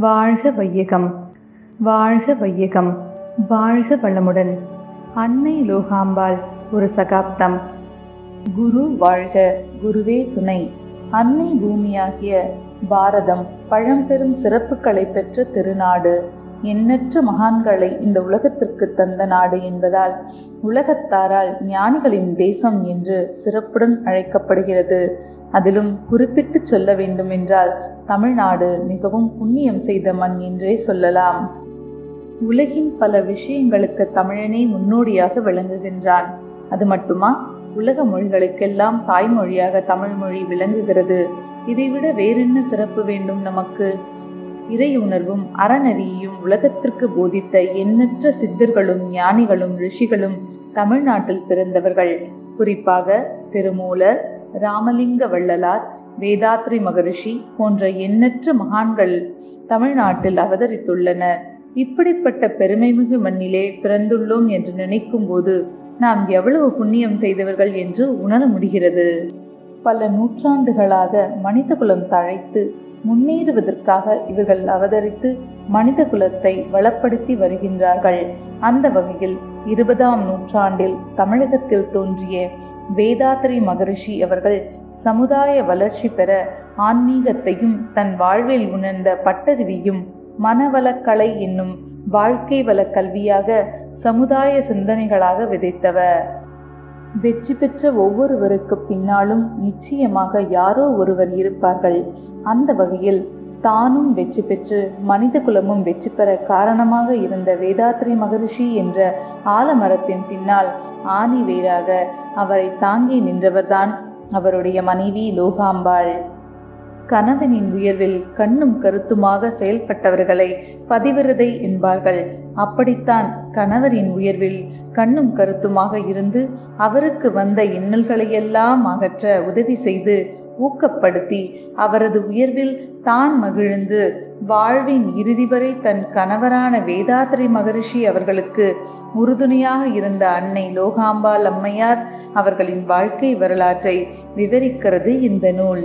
வாழ்க வையகம் வாழ்க வையகம் வாழ்க வளமுடன். அன்னை லோகாம்பாள் ஒரு சகாப்தம். குரு வாழ்க குருவே துணை. அன்னை பூமியாகிய பாரதம் பழம்பெரும் சிறப்புகளை பெற்ற திருநாடு. எண்ணற்ற மகான்களை இந்த உலகத்திற்கு தந்த நாடு என்பதால் உலகத்தாரால் ஞானிகளின் தேசம் என்று சிறப்புடன் அழைக்கப்படுகிறது. அதிலும் குறிப்பிட்டு சொல்ல வேண்டும் என்றால் தமிழ்நாடு மிகவும் புண்ணியம் செய்த மண் என்றே சொல்லலாம். உலகின் பல விஷயங்களுக்கு தமிழனே முன்னோடியாக விளங்குகின்றான். அது மட்டுமா? உலக மொழிகளுக்கெல்லாம் தாய்மொழியாக தமிழ் மொழி விளங்குகிறது. இதைவிட வேறென்ன சிறப்பு வேண்டும் நமக்கு? இறையுணர்வும் அறநெறியையும் உலகத்திற்கு போதித்த எண்ணற்ற சித்தர்களும் ஞானிகளும் ரிஷிகளும் தமிழ்நாட்டில் பிறந்தவர்கள். குறிப்பாக திருமூலர் ராமலிங்க வள்ளலார் வேதாத்ரி மகரிஷி போன்ற எண்ணற்ற மகான்கள் தமிழ்நாட்டில் அவதரித்துள்ளனர். இப்படிப்பட்ட பெருமைமிகு மண்ணிலே பிறந்துள்ளோம் என்று நினைக்கும் போது நாம் எவ்வளவு புண்ணியம் செய்தவர்கள் என்று உணர முடிகிறது. பல நூற்றாண்டுகளாக மனிதகுலம் தழைத்து முன்னேறுவதற்காக இவர்கள் அவதரித்து மனித குலத்தை வளப்படுத்தி வருகின்றார்கள். அந்த வகையில் இருபதாம் நூற்றாண்டில் தமிழகத்தில் தோன்றிய வேதாத்திரி மகரிஷி அவர்கள் சமுதாய வளர்ச்சி பெற ஆன்மீகத்தையும் தன் வாழ்வில் உணர்ந்த பட்டறிவியும் மனவளக்கலை என்னும் வாழ்க்கை வள கல்வியாக சமுதாய சிந்தனைகளாக விதைத்தவர். வெற்றி பெற்ற ஒவ்வொருவருக்கு பின்னாலும் நிச்சயமாக யாரோ ஒருவர் இருப்பார்கள். அந்த வகையில் தானும் வெற்றி பெற்று மனித குலமும் வெற்றி பெற காரணமாக இருந்த வேதாத்ரி மகரிஷி என்ற ஆலமரத்தின் பின்னால் ஆணி வேராக அவரை தாங்கி நின்றவர்தான் அவருடைய மனைவி லோகாம்பாள். கணவனின் உயர்வில் கண்ணும் கருத்துமாக செயல்பட்டவர்களை பதிவிரதை என்பார்கள். அப்படித்தான் கணவரின் உயர்வில் கண்ணும் கருத்துமாக இருந்து அவருக்கு வந்த இன்னல்களையெல்லாம் அகற்ற உதவி செய்து ஊக்கப்படுத்தி அவரது உயர்வில் தான் மகிழ்ந்து வாழ்வின் இறுதி வரை தன் கணவரான வேதாத்திரி மகரிஷி அவர்களுக்கு உறுதுணையாக இருந்த அன்னை லோகாம்பாள் அம்மையார் அவர்களின் வாழ்க்கை வரலாற்றை விவரிக்கிறது இந்த நூல்.